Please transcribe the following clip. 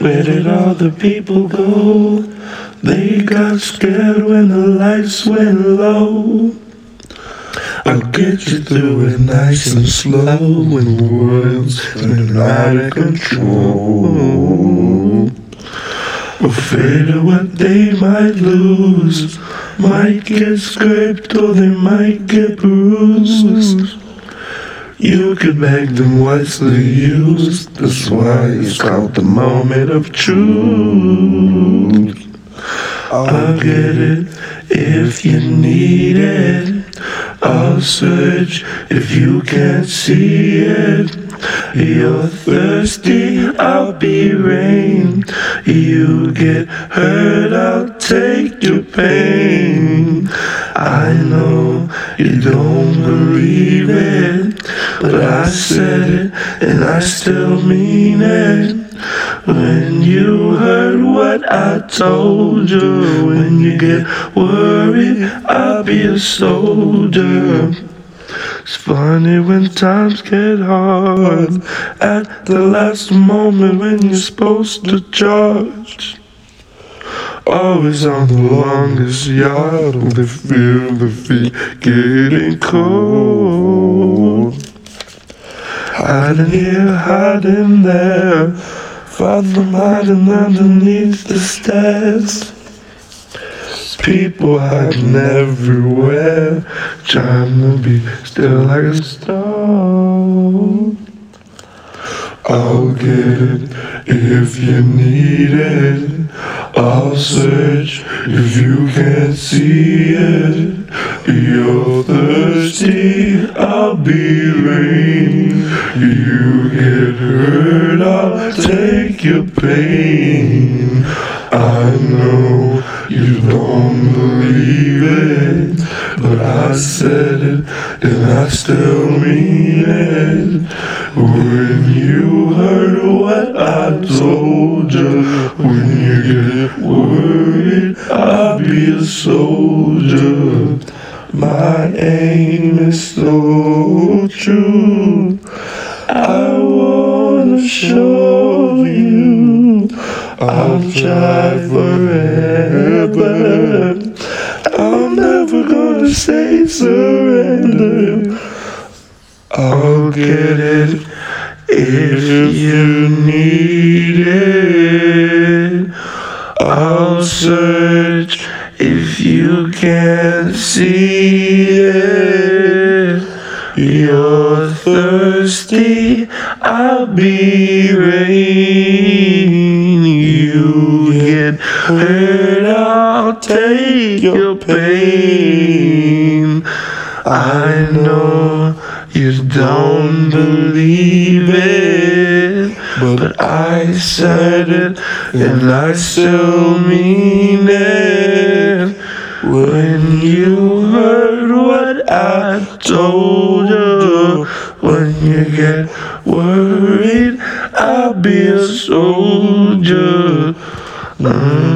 Where did all the people go? They got scared when the lights went low. I'll get you through it nice and slow when the world's turning out of control. Afraid of what they might lose, might get scraped or they might get bruised. You could make them wisely used, that's why it's called the moment of truth. I'll get it if you need it. I'll search if you can't see it. You're thirsty, I'll be rain. You get hurt, I'll take your pain. I know you don't believe it, but I said it and I still mean it. When you heard what I told you, when you get worried, I'll be a soldier. It's funny when times get hard at the last moment when you're supposed to charge. Always on the longest yard, only feel the feet getting cold. Hiding here, hiding there, find them hiding underneath the stairs. People hiding everywhere, trying to be still like a star. I'll get it if you need it. I'll search if you can't see it. You're thirsty, I'll be rain. You get hurt, I'll take your pain. I know you don't believe it, I said it and I still mean it. When you heard what I told you, when you get worried, I'll be a soldier. My aim is so true. I wanna show you I'll try forever. I'm never say surrender. I'll get it if you need it. I'll search if you can't see it. You're thirsty, I'll be rain. You get hurt, I'll take your pain. I know you don't believe it, but I said it and I still mean it. When you heard what I told you, when you get worried, I'll be a soldier. Mm.